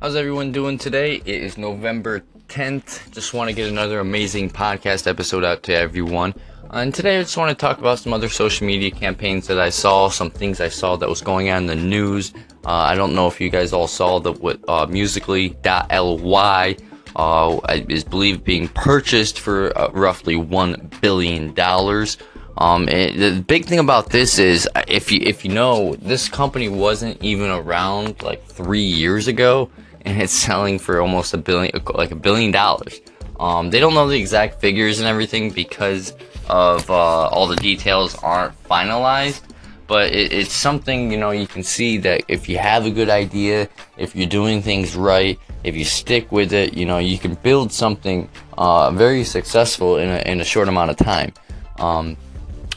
How's everyone doing today? It is November 10th. Just want to get another amazing podcast episode out to everyone. And today I just want to talk about some other social media campaigns that I saw, some things I saw that was going on in the news. Uh, I don't know if you guys all saw that what uh, Musical.ly uh, is believed being purchased for uh, roughly $1 billion. Um, it, the big thing about this is, uh, if you if you know, this company wasn't even around like three years ago, and it's selling for almost a billion, like a billion dollars. Um, they don't know the exact figures and everything because of uh, all the details aren't finalized. But it, it's something you know you can see that if you have a good idea, if you're doing things right, if you stick with it, you know you can build something uh, very successful in a, in a short amount of time. Um,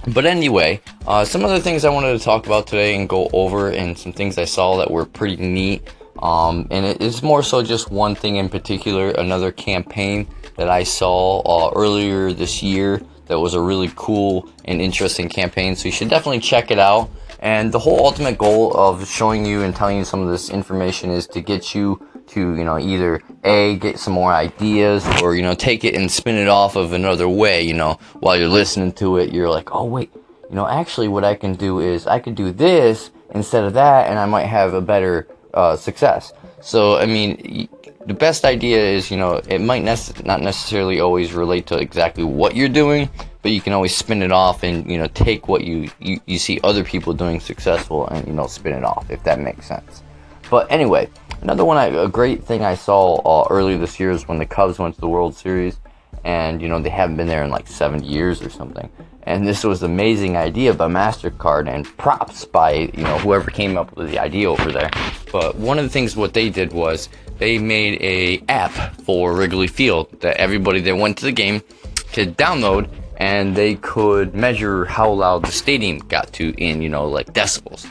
but anyway, uh, some other things I wanted to talk about today and go over, and some things I saw that were pretty neat. Um, and it is more so just one thing in particular, another campaign that I saw uh, earlier this year that was a really cool and interesting campaign. So you should definitely check it out. And the whole ultimate goal of showing you and telling you some of this information is to get you to, you know, either A, get some more ideas or, you know, take it and spin it off of another way, you know, while you're listening to it, you're like, oh, wait, you know, actually what I can do is I could do this instead of that and I might have a better uh, success. So, I mean, the best idea is, you know, it might not necessarily always relate to exactly what you're doing, but you can always spin it off and, you know, take what you, you, you see other people doing successful and, you know, spin it off, if that makes sense. But anyway, Another one, I, a great thing I saw uh, earlier this year is when the Cubs went to the World Series, and you know they haven't been there in like 70 years or something. And this was an amazing idea by Mastercard, and props by you know whoever came up with the idea over there. But one of the things what they did was they made a app for Wrigley Field that everybody that went to the game could download, and they could measure how loud the stadium got to in you know like decibels.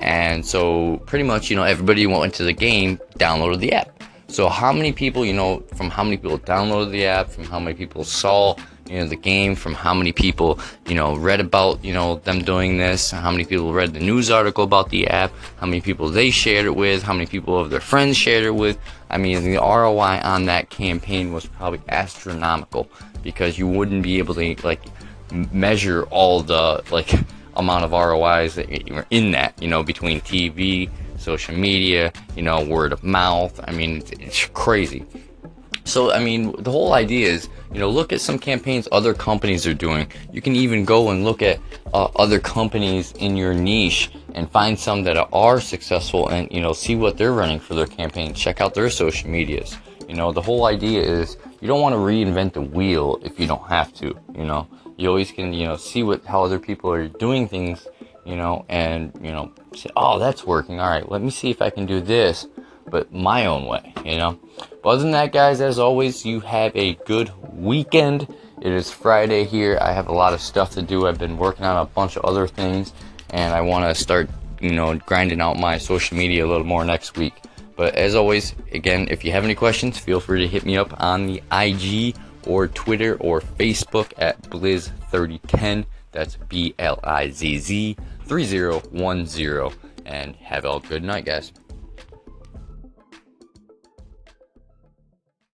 And so pretty much, you know, everybody went to the game, downloaded the app. So how many people, you know, from how many people downloaded the app, from how many people saw, you know, the game, from how many people, you know, read about, you know, them doing this, how many people read the news article about the app, how many people they shared it with, how many people of their friends shared it with. I mean, the ROI on that campaign was probably astronomical because you wouldn't be able to like measure all the like amount of ROIs that are in that, you know, between TV, social media, you know, word of mouth. I mean, it's, crazy. So, I mean, the whole idea is, you know, look at some campaigns other companies are doing. You can even go and look at uh, other companies in your niche and find some that are successful and, you know, see what they're running for their campaign. Check out their social medias. You know, the whole idea is you don't want to reinvent the wheel if you don't have to, you know you always can you know see what how other people are doing things you know and you know say oh that's working. All right let me see if i can do this but my own way you know? But other than that guys as always you have a good weekend. It is friday here. I have a lot of stuff to do. I've been working on a bunch of other things and i want to start you know grinding out my social media a little more next week. But as always again if you have any questions feel free to hit me up on the ig or Twitter or Facebook at Blizz3010. That's B L I Z Z 3010. And have a good night, guys.